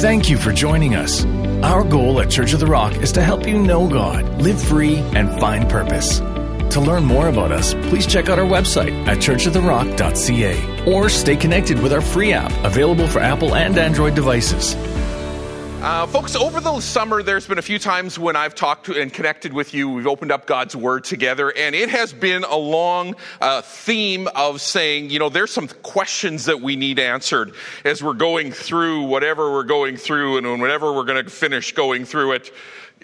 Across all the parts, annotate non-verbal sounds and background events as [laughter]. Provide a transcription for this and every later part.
Thank you for joining us. Our goal at Church of the Rock is to help you know God, live free, and find purpose. To learn more about us, please check out our website at churchoftherock.ca or stay connected with our free app available for Apple and Android devices. Uh, folks, over the summer, there's been a few times when I've talked to and connected with you. We've opened up God's Word together, and it has been a long uh, theme of saying, you know, there's some questions that we need answered as we're going through whatever we're going through, and whenever we're going to finish going through it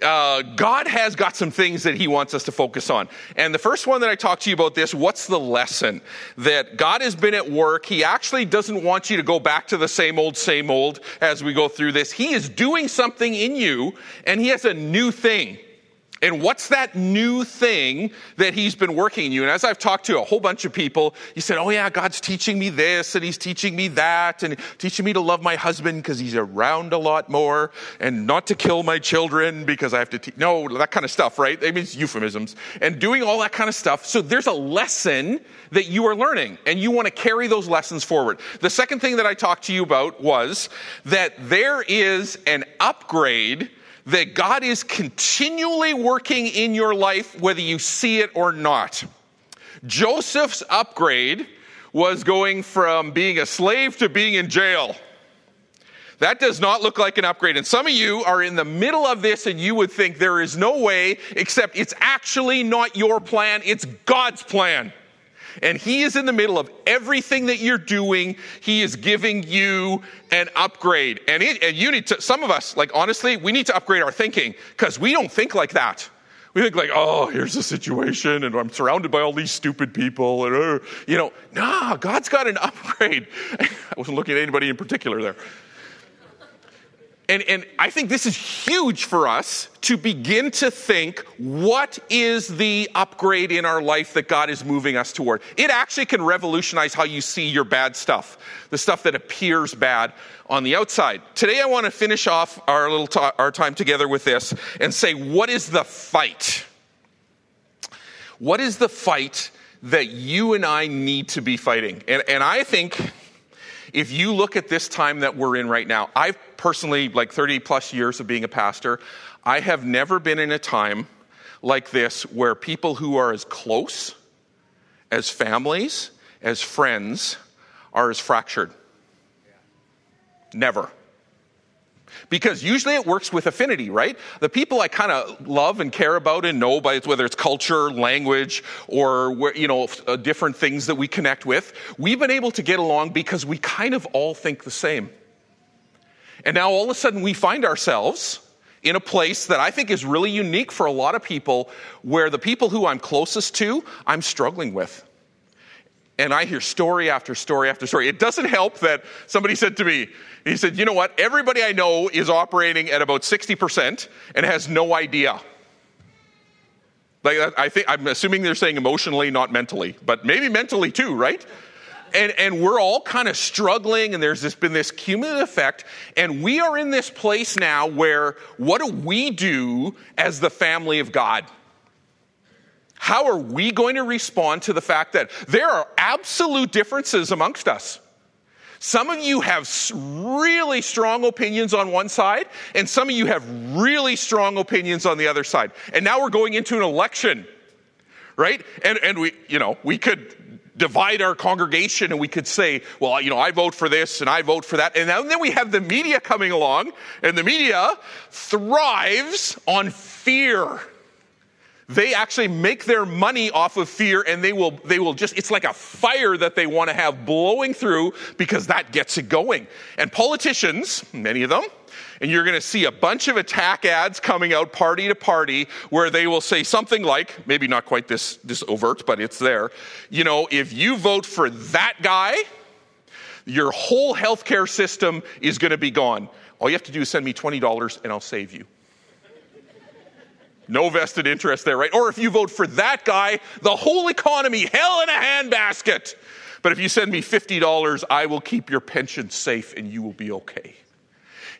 uh, God has got some things that He wants us to focus on. And the first one that I talked to you about this, what's the lesson? That God has been at work. He actually doesn't want you to go back to the same old, same old as we go through this. He is doing something in you, and He has a new thing. And what's that new thing that he's been working in you? And as I've talked to a whole bunch of people, you said, Oh, yeah, God's teaching me this and he's teaching me that and teaching me to love my husband because he's around a lot more and not to kill my children because I have to teach. No, that kind of stuff, right? That means euphemisms and doing all that kind of stuff. So there's a lesson that you are learning and you want to carry those lessons forward. The second thing that I talked to you about was that there is an upgrade that God is continually working in your life, whether you see it or not. Joseph's upgrade was going from being a slave to being in jail. That does not look like an upgrade. And some of you are in the middle of this and you would think there is no way, except it's actually not your plan, it's God's plan. And He is in the middle of everything that you're doing. He is giving you an upgrade. And, it, and you need to, some of us, like honestly, we need to upgrade our thinking because we don't think like that. We think like, oh, here's a situation, and I'm surrounded by all these stupid people, and uh, you know, nah, God's got an [laughs] upgrade. I wasn't looking at anybody in particular there. And, and I think this is huge for us to begin to think what is the upgrade in our life that God is moving us toward. It actually can revolutionize how you see your bad stuff, the stuff that appears bad on the outside. Today, I want to finish off our little ta- our time together with this and say, what is the fight? What is the fight that you and I need to be fighting? And, and I think if you look at this time that we're in right now, I've personally, like 30 plus years of being a pastor, I have never been in a time like this where people who are as close as families, as friends, are as fractured. Never. Because usually it works with affinity, right? The people I kind of love and care about and know by whether it's culture, language, or you know uh, different things that we connect with, we've been able to get along because we kind of all think the same. And now all of a sudden we find ourselves in a place that I think is really unique for a lot of people where the people who I'm closest to, I'm struggling with. And I hear story after story after story. It doesn't help that somebody said to me, he said, You know what? Everybody I know is operating at about 60% and has no idea. Like, I think, I'm assuming they're saying emotionally, not mentally, but maybe mentally too, right? And, and we're all kind of struggling, and there's this, been this cumulative effect. And we are in this place now where what do we do as the family of God? How are we going to respond to the fact that there are absolute differences amongst us? Some of you have really strong opinions on one side, and some of you have really strong opinions on the other side. And now we're going into an election, right? And, and we, you know, we could divide our congregation and we could say, well, you know, I vote for this and I vote for that. And then we have the media coming along, and the media thrives on fear. They actually make their money off of fear and they will, they will just, it's like a fire that they want to have blowing through because that gets it going. And politicians, many of them, and you're going to see a bunch of attack ads coming out party to party where they will say something like, maybe not quite this, this overt, but it's there. You know, if you vote for that guy, your whole healthcare system is going to be gone. All you have to do is send me $20 and I'll save you. No vested interest there, right? Or if you vote for that guy, the whole economy, hell in a handbasket. But if you send me $50, I will keep your pension safe and you will be okay.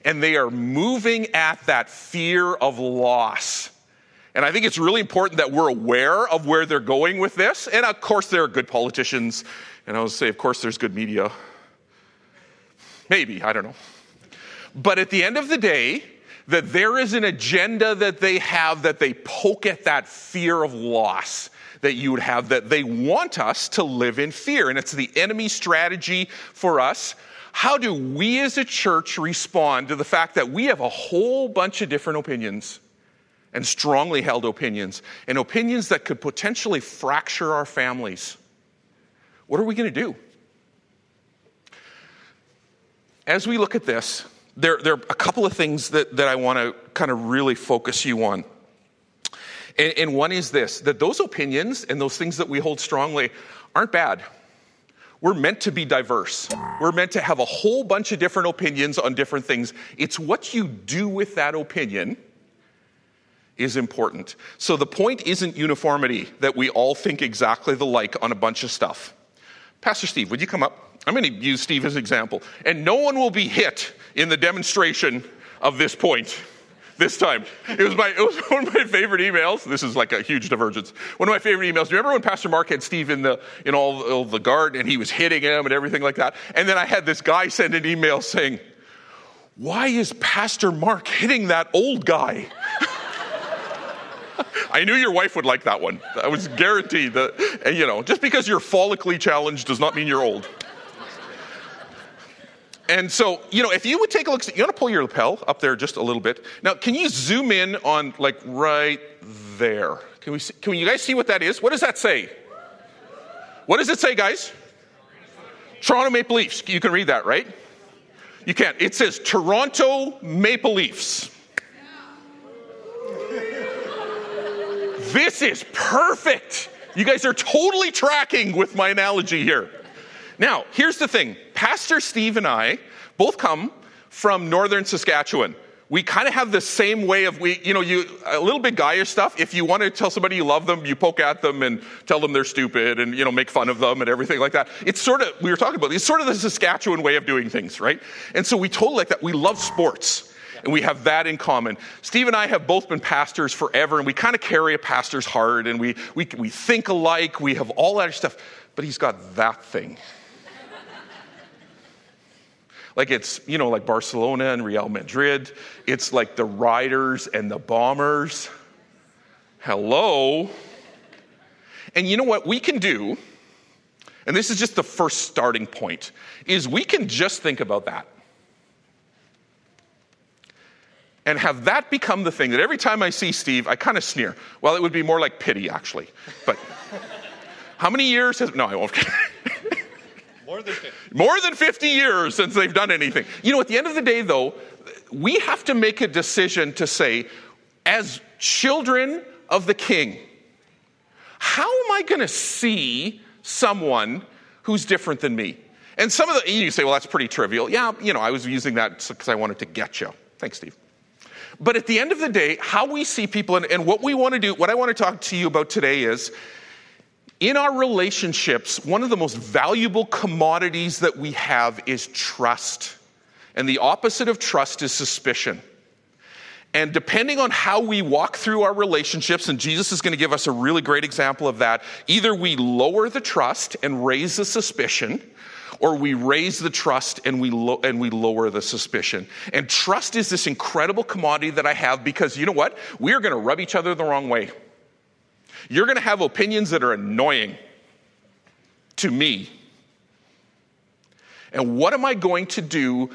And they are moving at that fear of loss. And I think it's really important that we're aware of where they're going with this. And of course, there are good politicians. And I will say, of course, there's good media. Maybe, I don't know. But at the end of the day, that there is an agenda that they have that they poke at that fear of loss that you would have, that they want us to live in fear. And it's the enemy strategy for us. How do we as a church respond to the fact that we have a whole bunch of different opinions and strongly held opinions, and opinions that could potentially fracture our families? What are we going to do? As we look at this, there, there are a couple of things that, that I want to kind of really focus you on. And, and one is this that those opinions and those things that we hold strongly aren't bad. We're meant to be diverse. We're meant to have a whole bunch of different opinions on different things. It's what you do with that opinion is important. So the point isn't uniformity, that we all think exactly the like on a bunch of stuff. Pastor Steve, would you come up? I'm going to use Steve as an example. And no one will be hit in the demonstration of this point this time. It was, my, it was [laughs] one of my favorite emails. This is like a huge divergence. One of my favorite emails. Do you remember when Pastor Mark had Steve in the in all, all the garden and he was hitting him and everything like that? And then I had this guy send an email saying, "Why is Pastor Mark hitting that old guy?" [laughs] I knew your wife would like that one. I was guaranteed that, you know, just because you're follically challenged does not mean you're old. And so, you know, if you would take a look, you want to pull your lapel up there just a little bit. Now, can you zoom in on like right there? Can we? See, can you guys see what that is? What does that say? What does it say, guys? Toronto Maple Leafs. You can read that, right? You can't. It says Toronto Maple Leafs. This is perfect. You guys are totally tracking with my analogy here. Now, here's the thing Pastor Steve and I both come from northern Saskatchewan. We kind of have the same way of we, you know, you a little bit guyish stuff. If you want to tell somebody you love them, you poke at them and tell them they're stupid and you know make fun of them and everything like that. It's sort of we were talking about. It's sort of the Saskatchewan way of doing things, right? And so we totally like that. We love sports and we have that in common. Steve and I have both been pastors forever, and we kind of carry a pastor's heart, and we, we, we think alike, we have all that stuff, but he's got that thing. Like it's, you know, like Barcelona and Real Madrid. It's like the riders and the bombers. Hello. And you know what we can do, and this is just the first starting point, is we can just think about that. And have that become the thing that every time I see Steve, I kind of sneer. Well, it would be more like pity, actually. But [laughs] how many years has. No, I won't. [laughs] More than 50. More than 50 years since they've done anything. You know, at the end of the day, though, we have to make a decision to say, as children of the king, how am I going to see someone who's different than me? And some of the, you say, well, that's pretty trivial. Yeah, you know, I was using that because I wanted to get you. Thanks, Steve. But at the end of the day, how we see people and, and what we want to do, what I want to talk to you about today is in our relationships, one of the most valuable commodities that we have is trust. And the opposite of trust is suspicion. And depending on how we walk through our relationships, and Jesus is going to give us a really great example of that, either we lower the trust and raise the suspicion, or we raise the trust and we, lo- and we lower the suspicion. And trust is this incredible commodity that I have because you know what? We are going to rub each other the wrong way. You're going to have opinions that are annoying to me. And what am I going to do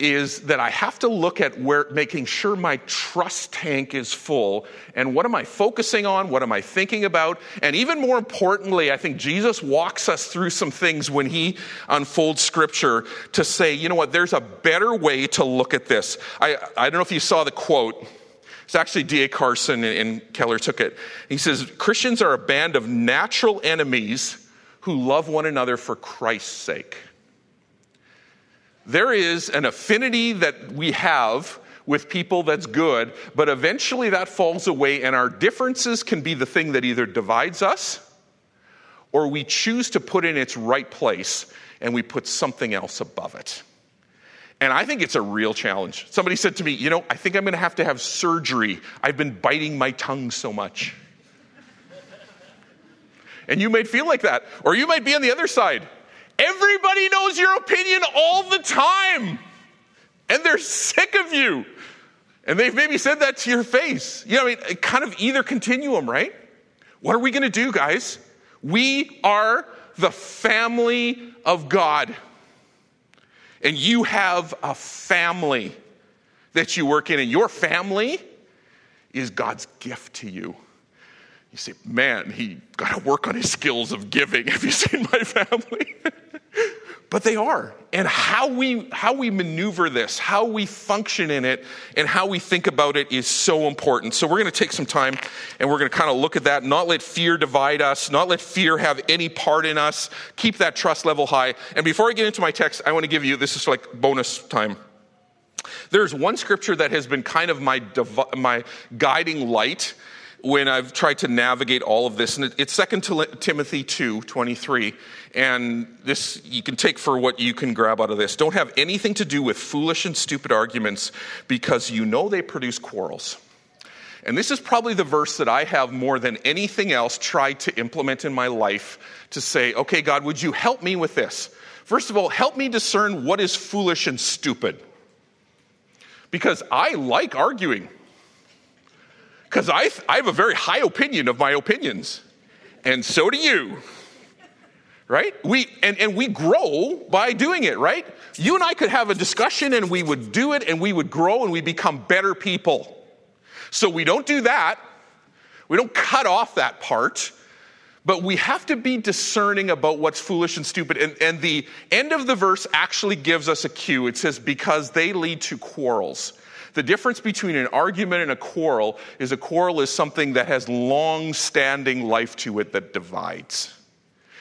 is that I have to look at where making sure my trust tank is full and what am I focusing on? What am I thinking about? And even more importantly, I think Jesus walks us through some things when he unfolds scripture to say, you know what, there's a better way to look at this. I, I don't know if you saw the quote. It's actually D.A. Carson and Keller took it. He says Christians are a band of natural enemies who love one another for Christ's sake. There is an affinity that we have with people that's good, but eventually that falls away, and our differences can be the thing that either divides us or we choose to put in its right place and we put something else above it. And I think it's a real challenge. Somebody said to me, You know, I think I'm going to have to have surgery. I've been biting my tongue so much. and you might feel like that. Or you might be on the other side. Everybody knows your opinion all the time. and they're sick of you. And they've maybe said that to your face. You know, I mean, kind of either continuum, right? What are we going to do, guys? We are the family of God. And you have a family that you work in, and your family is God's gift to you. You say, man, he got to work on his skills of giving. [laughs] Have you seen my family? [laughs] but they are. And how we, how we maneuver this, how we function in it, and how we think about it is so important. So we're going to take some time and we're going to kind of look at that, not let fear divide us, not let fear have any part in us, keep that trust level high. And before I get into my text, I want to give you this is like bonus time. There's one scripture that has been kind of my, my guiding light when I've tried to navigate all of this. And it's 2 Timothy 2 23. And this you can take for what you can grab out of this. Don't have anything to do with foolish and stupid arguments because you know they produce quarrels. And this is probably the verse that I have more than anything else tried to implement in my life to say, okay, God, would you help me with this? First of all, help me discern what is foolish and stupid. Because I like arguing because I, I have a very high opinion of my opinions, and so do you. Right? We, and, and we grow by doing it, right? You and I could have a discussion and we would do it and we would grow and we become better people. So we don't do that. We don't cut off that part. But we have to be discerning about what's foolish and stupid. And, and, the end of the verse actually gives us a cue. It says, because they lead to quarrels. The difference between an argument and a quarrel is a quarrel is something that has long standing life to it that divides.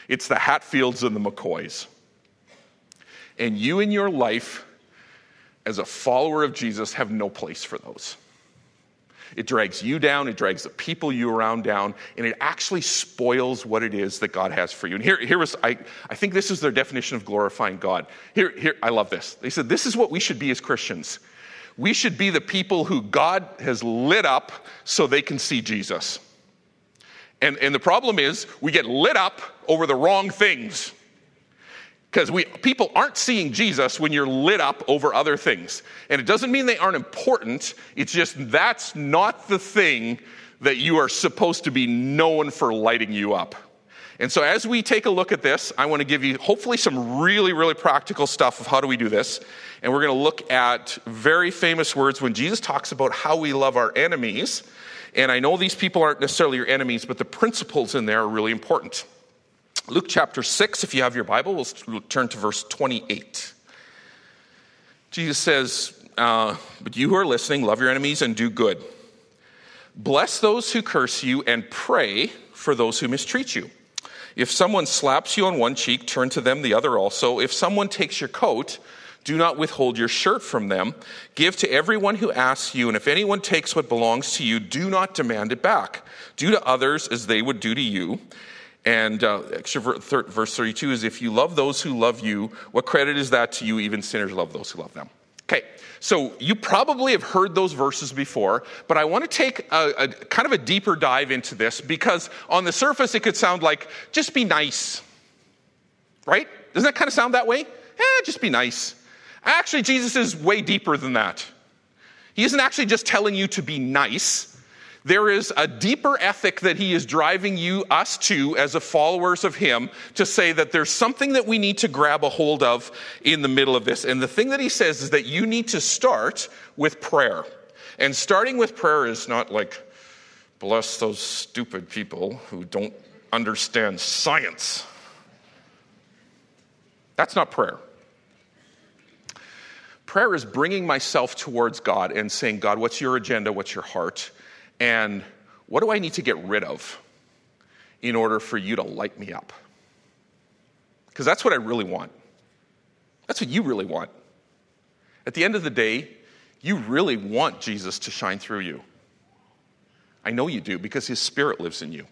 It's the Hatfields and the McCoys. And you in your life, as a follower of Jesus, have no place for those. It drags you down, it drags the people you around down, and it actually spoils what it is that God has for you. And here, here was, I, I think this is their definition of glorifying God. Here, here, I love this. They said, This is what we should be as Christians. We should be the people who God has lit up so they can see Jesus. And, and the problem is, we get lit up over the wrong things. Because we people aren't seeing Jesus when you're lit up over other things. And it doesn't mean they aren't important, it's just that's not the thing that you are supposed to be known for lighting you up. And so, as we take a look at this, I want to give you hopefully some really, really practical stuff of how do we do this. And we're going to look at very famous words when Jesus talks about how we love our enemies. And I know these people aren't necessarily your enemies, but the principles in there are really important. Luke chapter 6, if you have your Bible, we'll turn to verse 28. Jesus says, uh, But you who are listening, love your enemies and do good. Bless those who curse you and pray for those who mistreat you. If someone slaps you on one cheek, turn to them the other also. If someone takes your coat, do not withhold your shirt from them. Give to everyone who asks you, and if anyone takes what belongs to you, do not demand it back. Do to others as they would do to you. And uh, verse 32 is if you love those who love you, what credit is that to you? Even sinners love those who love them. Okay, so you probably have heard those verses before, but I want to take a, a, kind of a deeper dive into this because on the surface it could sound like just be nice, right? Doesn't that kind of sound that way? Eh, just be nice. Actually, Jesus is way deeper than that. He isn't actually just telling you to be nice. There is a deeper ethic that he is driving you, us to, as a followers of him, to say that there's something that we need to grab a hold of in the middle of this. And the thing that he says is that you need to start with prayer. And starting with prayer is not like, bless those stupid people who don't understand science. That's not prayer. Prayer is bringing myself towards God and saying, God, what's your agenda? What's your heart? And what do I need to get rid of in order for you to light me up? Because that's what I really want. That's what you really want. At the end of the day, you really want Jesus to shine through you. I know you do because his spirit lives in you.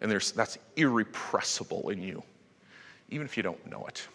And that's irrepressible in you, even if you don't know it.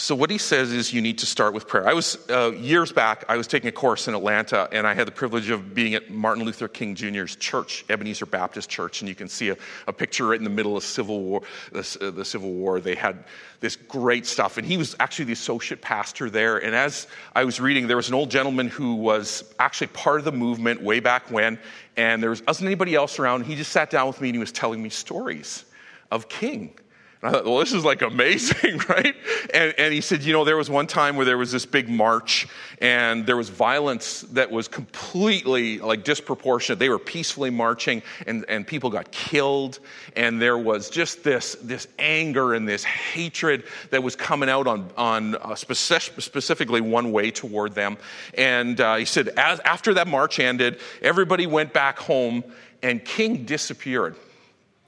So what he says is you need to start with prayer. I was uh, years back. I was taking a course in Atlanta, and I had the privilege of being at Martin Luther King Jr.'s church, Ebenezer Baptist Church, and you can see a, a picture right in the middle of Civil War. The, uh, the, Civil War, they had this great stuff, and he was actually the associate pastor there. And as I was reading, there was an old gentleman who was actually part of the movement way back when, and there was, wasn't anybody else around. He just sat down with me and he was telling me stories of King and I thought, well, this is like amazing, [laughs] right? And, and he said, you know, there was one time where there was this big march and there was violence that was completely like disproportionate. They were peacefully marching and, and people got killed. And there was just this, this anger and this hatred that was coming out on, on uh, specific, specifically one way toward them. And uh, he said, as, after that march ended, everybody went back home and King disappeared.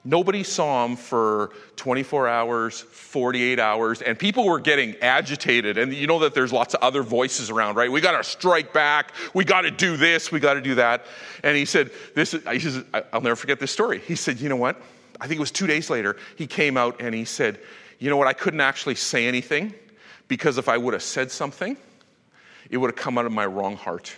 Nobody saw him for 24 hours, 48 hours, and people were getting agitated. And you know that there's lots of other voices around, right? We got to strike back. We got to do this. We got to do that. And he said, "This." Is, he says, "I'll never forget this story." He said, "You know what? I think it was two days later. He came out and he said, "You know what? I couldn't actually say anything because if I would have said something, it would have come out of my wrong heart."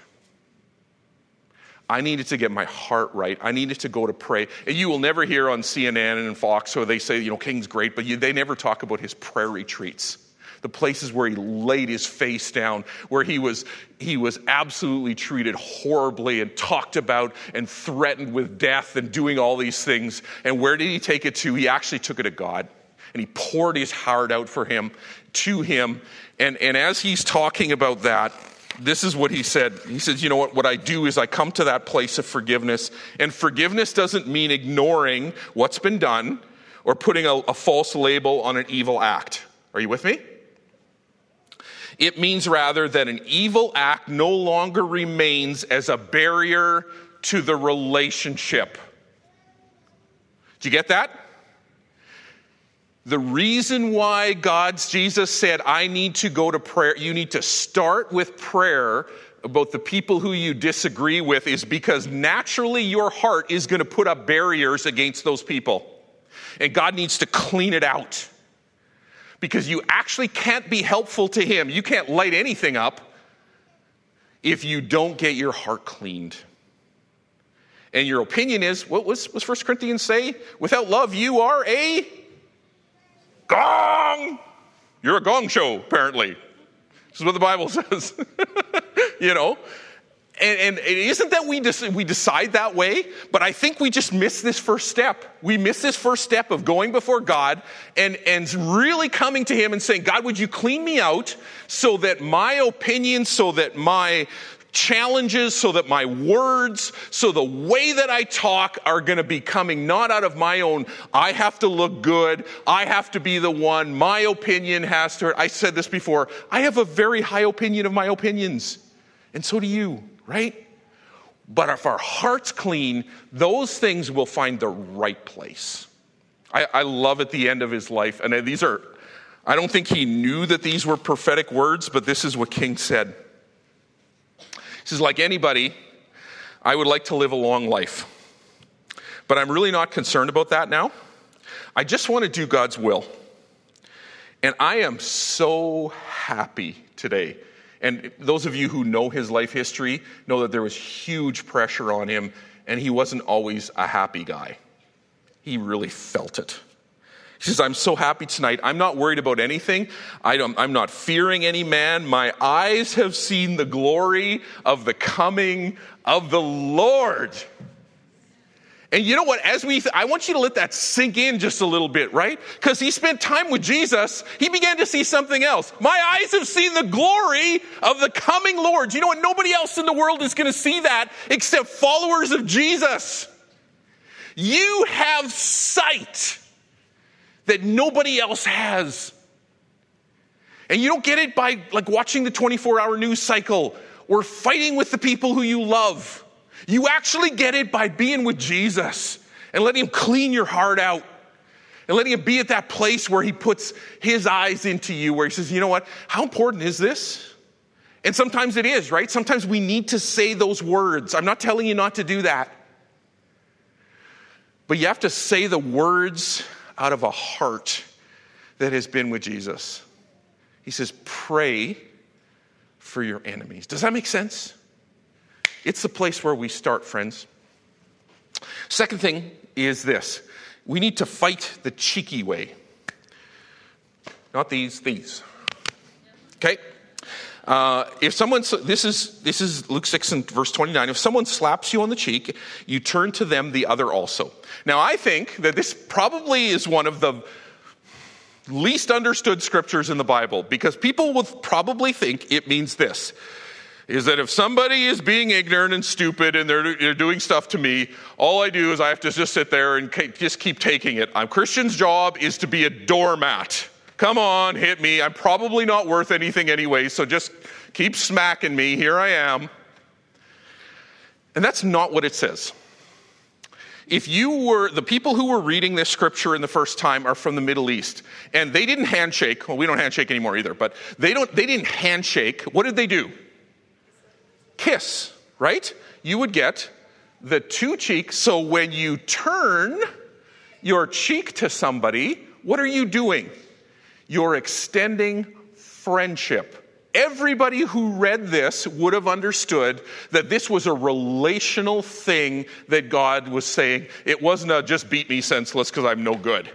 I needed to get my heart right. I needed to go to pray. And you will never hear on CNN and Fox where they say, you know, King's great, but you, they never talk about his prayer retreats. The places where he laid his face down, where he was, he was absolutely treated horribly and talked about and threatened with death and doing all these things. And where did he take it to? He actually took it to God. And he poured his heart out for him, to him. And, and as he's talking about that, this is what he said. He says, You know what? What I do is I come to that place of forgiveness. And forgiveness doesn't mean ignoring what's been done or putting a, a false label on an evil act. Are you with me? It means rather that an evil act no longer remains as a barrier to the relationship. Do you get that? The reason why God's Jesus said, I need to go to prayer, you need to start with prayer about the people who you disagree with, is because naturally your heart is going to put up barriers against those people. And God needs to clean it out. Because you actually can't be helpful to Him. You can't light anything up if you don't get your heart cleaned. And your opinion is, what was, was 1 Corinthians say? Without love, you are a Gong! You're a gong show, apparently. This is what the Bible [laughs] says. [laughs] you know? And, and, it isn't that we, we decide that way, but I think we just miss this first step. We miss this first step of going before God and, and really coming to Him and saying, God, would you clean me out so that my opinion, so that my challenges so that my words, so the way that I talk are going to be coming not out of my own, I have to look good, I have to be the one, my opinion has to, I said this before, I have a very high opinion of my opinions. And so do you, right? But if our heart's clean, those things will find the right place. I, I love at the end of his life, and these are, I don't think he knew that these were prophetic words, but this is what King said. He says, like anybody, I would like to live a long life. But I'm really not concerned about that now. I just want to do God's will. And I am so happy today. And those of you who know his life history know that there was huge pressure on him, and he wasn't always a happy guy. He really felt it. He says, I'm so happy tonight. I'm not worried about anything. I am not fearing any man. My eyes have seen the glory of the coming of the Lord. And you know what? As we, th- I want you to let that sink in just a little bit, right? Because he spent time with Jesus, he began to see something else. My eyes have seen the glory of the coming Lord. You know what? Nobody else in the world is going to see that except followers of Jesus. You have sight that nobody else has. And you don't get it by like watching the 24 hour news cycle or fighting with the people who you love. You actually get it by being with Jesus and letting Him clean your heart out and letting Him be at that place where He puts His eyes into you, where He says, you know what? How important is this? And sometimes it is, right? Sometimes we need to say those words. I'm not telling you not to do that. But you have to say the words out of a heart that has been with Jesus. He says, pray for your enemies. Does that make sense? It's the place where we start, friends. Second thing is this we need to fight the cheeky way. Not these, these. Okay? Uh, if someone, this is, this is Luke 6 and verse 29. If someone slaps you on the cheek, you turn to them the other also. Now, I think that this probably is one of the least understood scriptures in the Bible because people will probably think it means this is that if somebody is being ignorant and stupid and they're, they're, doing stuff to me, all I do is I have to just sit there and just keep taking it. I'm, Christian's job is to be a doormat. Come on, hit me. I'm probably not worth anything anyway, so just keep smacking me. Here I am. And that's not what it says. If you were, the people who were reading this scripture in the first time are from the Middle East, and they didn't handshake. Well, we don't handshake anymore either, but they, don't, they didn't handshake. What did they do? Kiss, right? You would get the two cheeks. So when you turn your cheek to somebody, what are you doing? You're extending friendship. Everybody who read this would have understood that this was a relational thing that God was saying. It wasn't a just beat me senseless because I'm no good.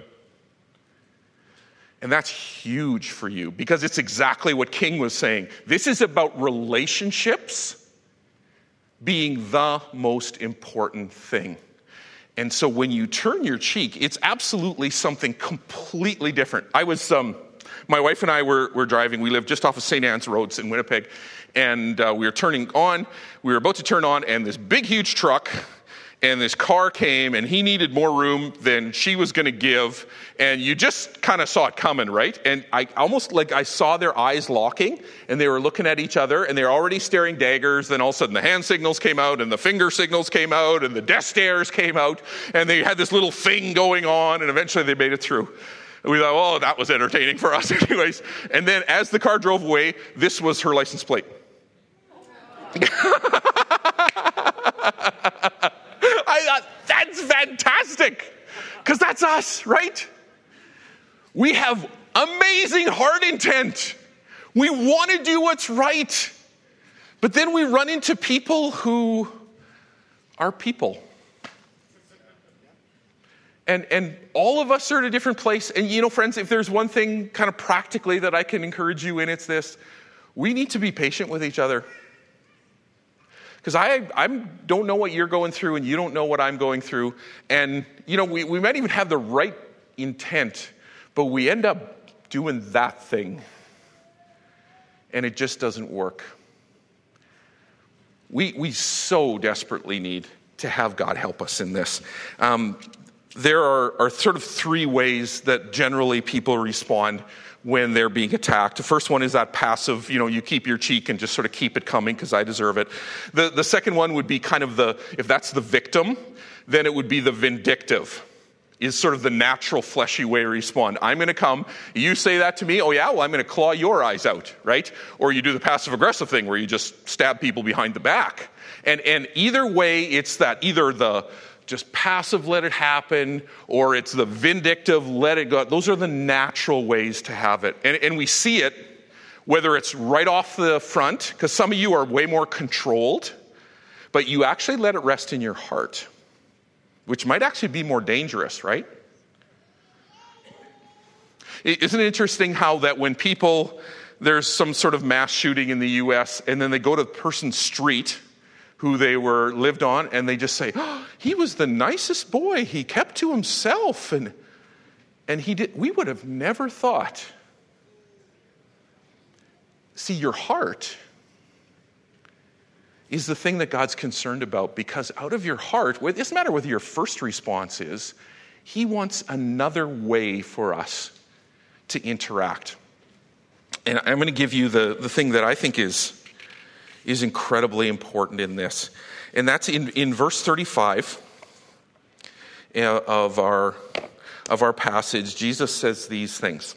And that's huge for you because it's exactly what King was saying. This is about relationships being the most important thing. And so when you turn your cheek, it's absolutely something completely different. I was, um, my wife and I were, were driving. We live just off of St. Anne's Roads in Winnipeg. And uh, we were turning on, we were about to turn on, and this big, huge truck and this car came and he needed more room than she was going to give and you just kind of saw it coming right and i almost like i saw their eyes locking and they were looking at each other and they were already staring daggers then all of a sudden the hand signals came out and the finger signals came out and the death stares came out and they had this little thing going on and eventually they made it through we thought, oh, that was entertaining for us, [laughs] anyways. And then as the car drove away, this was her license plate. [laughs] I thought, that's fantastic. Because that's us, right? We have amazing heart intent. We want to do what's right. But then we run into people who are people. And, and all of us are at a different place. And you know, friends, if there's one thing kind of practically that I can encourage you in, it's this we need to be patient with each other. Because I, I don't know what you're going through, and you don't know what I'm going through. And, you know, we, we might even have the right intent, but we end up doing that thing, and it just doesn't work. We, we so desperately need to have God help us in this. Um, there are, are sort of three ways that generally people respond when they're being attacked. The first one is that passive, you know, you keep your cheek and just sort of keep it coming because I deserve it. The, the second one would be kind of the, if that's the victim, then it would be the vindictive is sort of the natural fleshy way to respond. I'm going to come, you say that to me, oh yeah, well, I'm going to claw your eyes out, right? Or you do the passive aggressive thing where you just stab people behind the back. And, and either way, it's that either the, just passive, let it happen, or it's the vindictive, let it go. Those are the natural ways to have it. And, and we see it whether it's right off the front, because some of you are way more controlled, but you actually let it rest in your heart, which might actually be more dangerous, right? Isn't it interesting how that when people, there's some sort of mass shooting in the US, and then they go to the person's street, who they were lived on, and they just say, oh, he was the nicest boy. He kept to himself, and and he did. We would have never thought. See, your heart is the thing that God's concerned about because out of your heart, it doesn't matter whether your first response is, He wants another way for us to interact. And I'm going to give you the, the thing that I think is is incredibly important in this. And that's in, in verse 35 uh, of our, of our passage. Jesus says these things.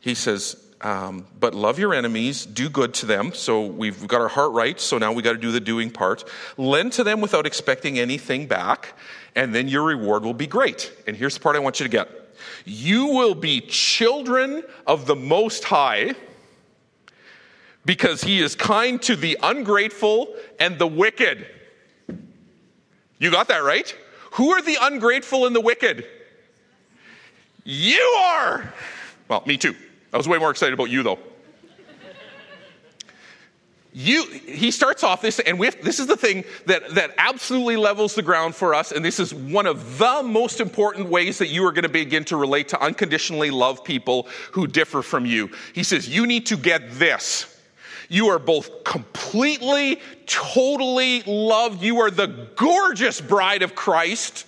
He says, um, but love your enemies, do good to them. So we've got our heart right, so now we got to do the doing part. Lend to them without expecting anything back, and then your reward will be great. And here's the part I want you to get You will be children of the Most High because he is kind to the ungrateful and the wicked. You got that right? Who are the ungrateful and the wicked? You are. Well, me too. I was way more excited about you though. You, he starts off this, and have, this is the thing that, that absolutely levels the ground for us, and this is one of the most important ways that you are going to begin to relate to unconditionally love people who differ from you. He says, You need to get this. You are both completely, totally loved. You are the gorgeous bride of Christ.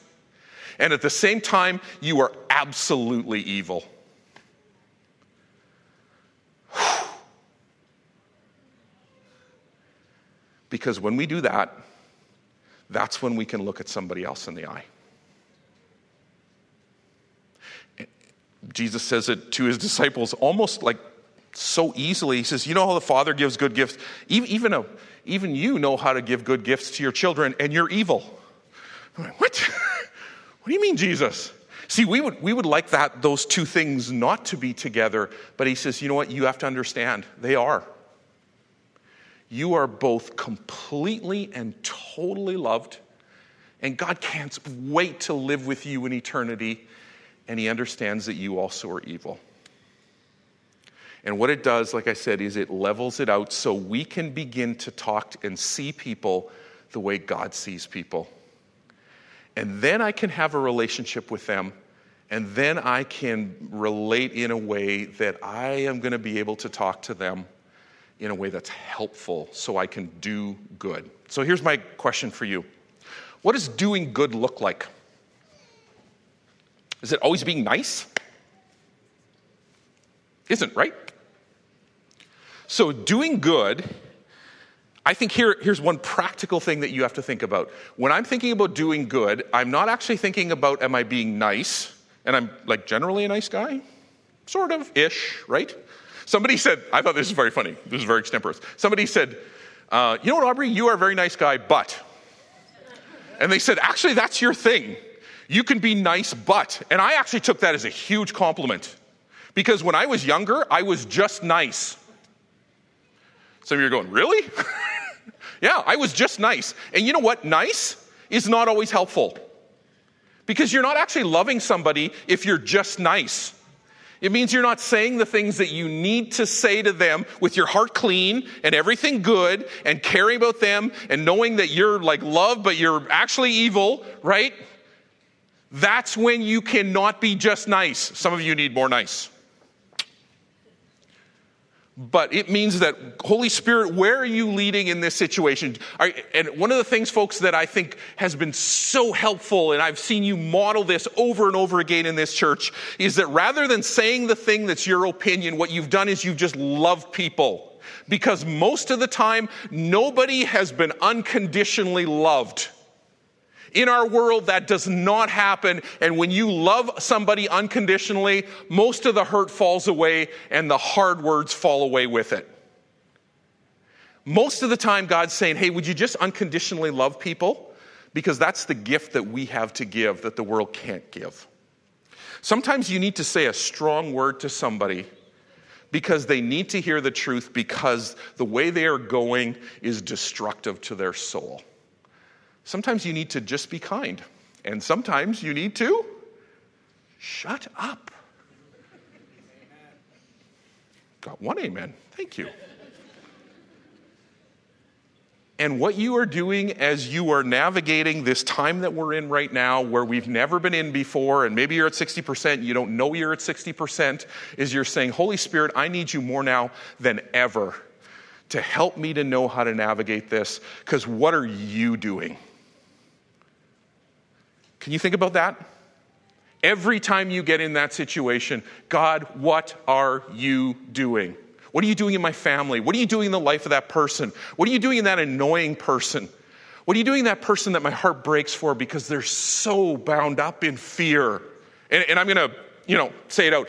And at the same time, you are absolutely evil. [sighs] Because when we do that, that's when we can look at somebody else in the eye. Jesus says it to his disciples almost like so easily. He says, You know how the Father gives good gifts? Even, a, even you know how to give good gifts to your children, and you're evil. I'm Like, what? [laughs] what do you mean, Jesus? See, we would, we would like that, those two things not to be together, but he says, You know what? You have to understand, they are. You are both completely and totally loved, and God can't wait to live with you in eternity, and He understands that you also are evil. And what it does, like I said, is it levels it out so we can begin to talk and see people the way God sees people. And then I can have a relationship with them, and then I can relate in a way that I am going to be able to talk to them in a way that's helpful so I can do good. So here's my question for you What does doing good look like? Is it always being nice? Isn't, right? So, doing good, I think here, here's one practical thing that you have to think about. When I'm thinking about doing good, I'm not actually thinking about am I being nice, and I'm like generally a nice guy, sort of ish, right? Somebody said, I thought this is very funny. This is very extemporaneous. Somebody said, uh, You know what, Aubrey, you are a very nice guy, but. And they said, Actually, that's your thing. You can be nice, but. And I actually took that as a huge compliment. Because when I was younger, I was just nice. Some of you are going, really? [laughs] yeah, I was just nice. And you know what? Nice is not always helpful. Because you're not actually loving somebody if you're just nice. It means you're not saying the things that you need to say to them with your heart clean and everything good and caring about them and knowing that you're like love, but you're actually evil, right? That's when you cannot be just nice. Some of you need more nice but it means that holy spirit where are you leading in this situation? And one of the things folks that i think has been so helpful and i've seen you model this over and over again in this church is that rather than saying the thing that's your opinion what you've done is you've just loved people. Because most of the time nobody has been unconditionally loved in our world, that does not happen. And when you love somebody unconditionally, most of the hurt falls away and the hard words fall away with it. Most of the time, God's saying, Hey, would you just unconditionally love people? Because that's the gift that we have to give that the world can't give. Sometimes you need to say a strong word to somebody because they need to hear the truth because the way they are going is destructive to their soul. Sometimes you need to just be kind, and sometimes you need to shut up. Got one amen. Thank you. And what you are doing as you are navigating this time that we're in right now, where we've never been in before, and maybe you're at 60%, you don't know you're at 60%, is you're saying, Holy Spirit, I need you more now than ever to help me to know how to navigate this, because what are you doing? Can you think about that? Every time you get in that situation, God, what are you doing? What are you doing in my family? What are you doing in the life of that person? What are you doing in that annoying person? What are you doing in that person that my heart breaks for because they're so bound up in fear? And, and I'm going to, you know, say it out.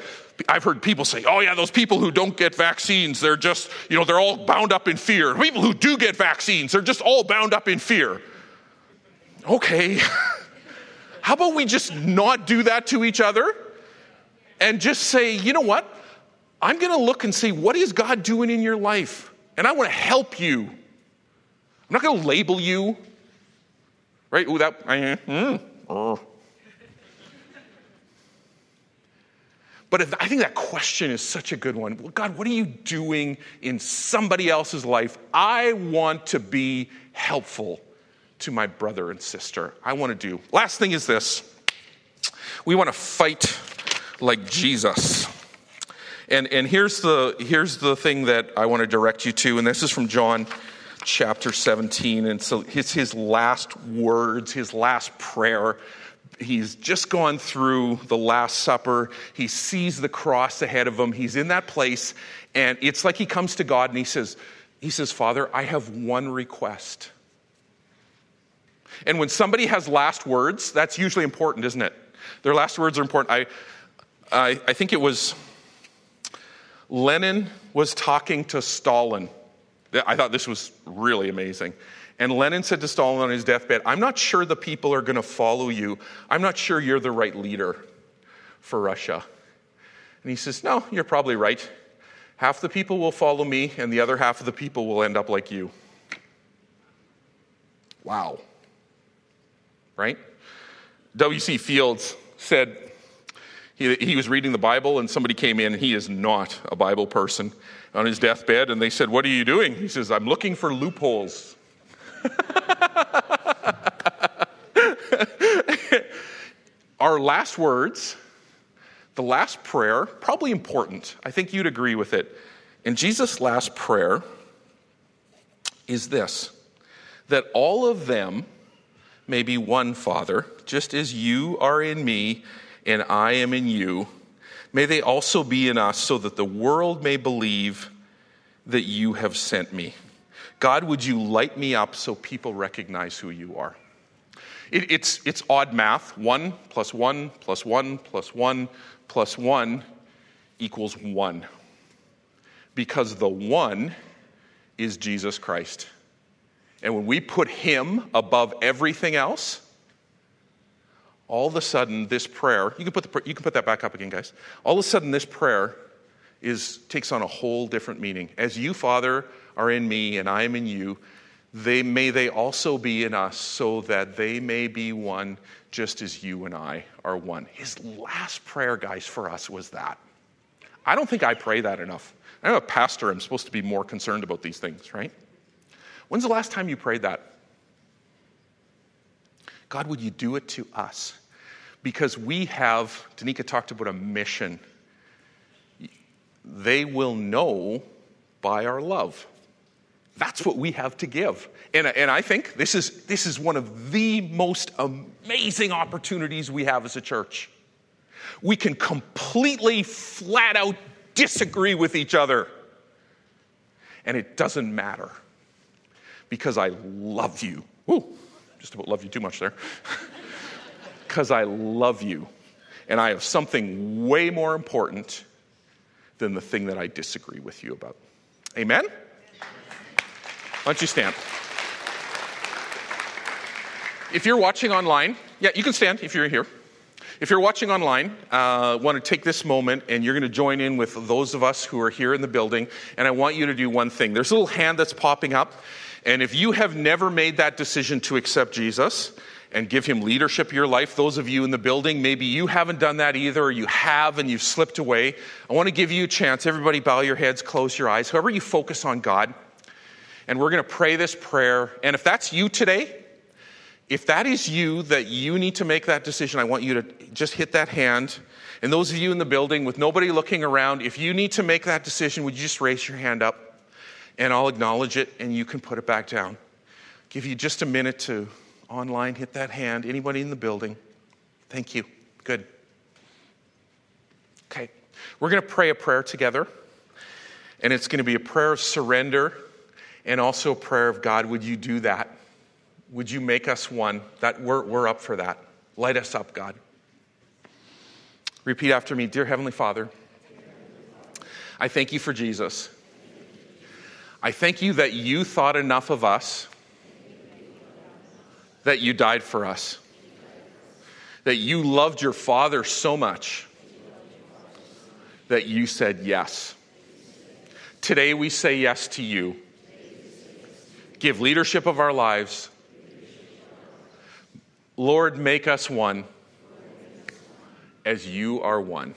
I've heard people say, oh, yeah, those people who don't get vaccines, they're just, you know, they're all bound up in fear. People who do get vaccines, they're just all bound up in fear. Okay. [laughs] How about we just not do that to each other? and just say, you know what? I'm going to look and see what is God doing in your life, and I want to help you. I'm not going to label you, right? Ooh, that. Mm, oh. But if, I think that question is such a good one. Well, God, what are you doing in somebody else's life? I want to be helpful to my brother and sister. I want to do. Last thing is this we want to fight like Jesus. And, and here's, the, here's the thing that I want to direct you to, and this is from John chapter 17. And so it's his last words, his last prayer. He's just gone through the Last Supper. He sees the cross ahead of him. He's in that place, and it's like he comes to God and he says, he says, Father, I have one request. And when somebody has last words, that's usually important, isn't it? Their last words are important. I, I, I think it was Lenin was talking to Stalin. I thought this was really amazing. And Lenin said to Stalin on his deathbed, I'm not sure the people are going to follow you. I'm not sure you're the right leader for Russia. And he says, No, you're probably right. Half the people will follow me, and the other half of the people will end up like you. Wow. Right? W.C. Fields said he, he was reading the Bible, and somebody came in, and he is not a Bible person on his deathbed, and they said, What are you doing? He says, I'm looking for loopholes. [laughs] Our last words, the last prayer, probably important. I think you'd agree with it. And Jesus' last prayer is this that all of them may be one, Father, just as you are in me and I am in you. May they also be in us so that the world may believe that you have sent me. God, would you light me up so people recognize who you are? It, it's, it's odd math. One plus one plus one plus one plus one equals one. Because the one is Jesus Christ. And when we put him above everything else, all of a sudden this prayer, you can put, the, you can put that back up again, guys. All of a sudden this prayer is, takes on a whole different meaning. As you, Father, are in me and I am in you, they, may they also be in us so that they may be one just as you and I are one. His last prayer, guys, for us was that. I don't think I pray that enough. I'm a pastor, I'm supposed to be more concerned about these things, right? When's the last time you prayed that? God, would you do it to us? Because we have, Danica talked about a mission. They will know by our love. That's what we have to give. And, and I think this is, this is one of the most amazing opportunities we have as a church. We can completely, flat out disagree with each other. And it doesn't matter because I love you. Ooh, just about love you too much there. [laughs] Because I love you. And I have something way more important than the thing that I disagree with you about. Amen? Why don't you stand? If you're watching online, yeah, you can stand if you're here. If you're watching online, uh, want to take this moment and you're going to join in with those of us who are here in the building, and I want you to do one thing. There's a little hand that's popping up. And if you have never made that decision to accept Jesus and give him leadership of your life, those of you in the building, maybe you haven't done that either, or you have and you've slipped away. I want to give you a chance. Everybody, bow your heads, close your eyes. However, you focus on God. And we're going to pray this prayer. And if that's you today, if that is you that you need to make that decision, I want you to just hit that hand. And those of you in the building with nobody looking around, if you need to make that decision, would you just raise your hand up? And I'll acknowledge it and you can put it back down. Give you just a minute to online hit that hand. Anybody in the building? Thank you. Good. Okay. We're going to pray a prayer together. And it's going to be a prayer of surrender and also a prayer of God, would you do that? Would you make us one? That we're, we're up for that. Light us up, God. Repeat after me Dear Heavenly Father, I thank you for Jesus. I thank you that you thought enough of us that you died for us, that you loved your Father so much that you said yes. Today we say yes to you. Give leadership of our lives. Lord, make us one as you are one.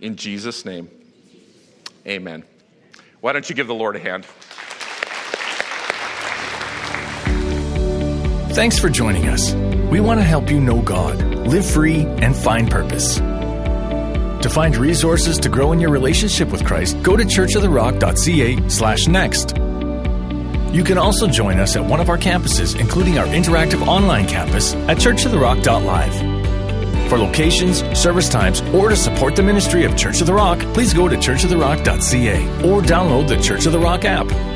In Jesus' name, amen. Why don't you give the Lord a hand? Thanks for joining us. We want to help you know God, live free, and find purpose. To find resources to grow in your relationship with Christ, go to churchoftherock.ca slash next. You can also join us at one of our campuses, including our interactive online campus at churchoftherock.live. For locations, service times, or to support the ministry of Church of the Rock, please go to churchoftherock.ca or download the Church of the Rock app.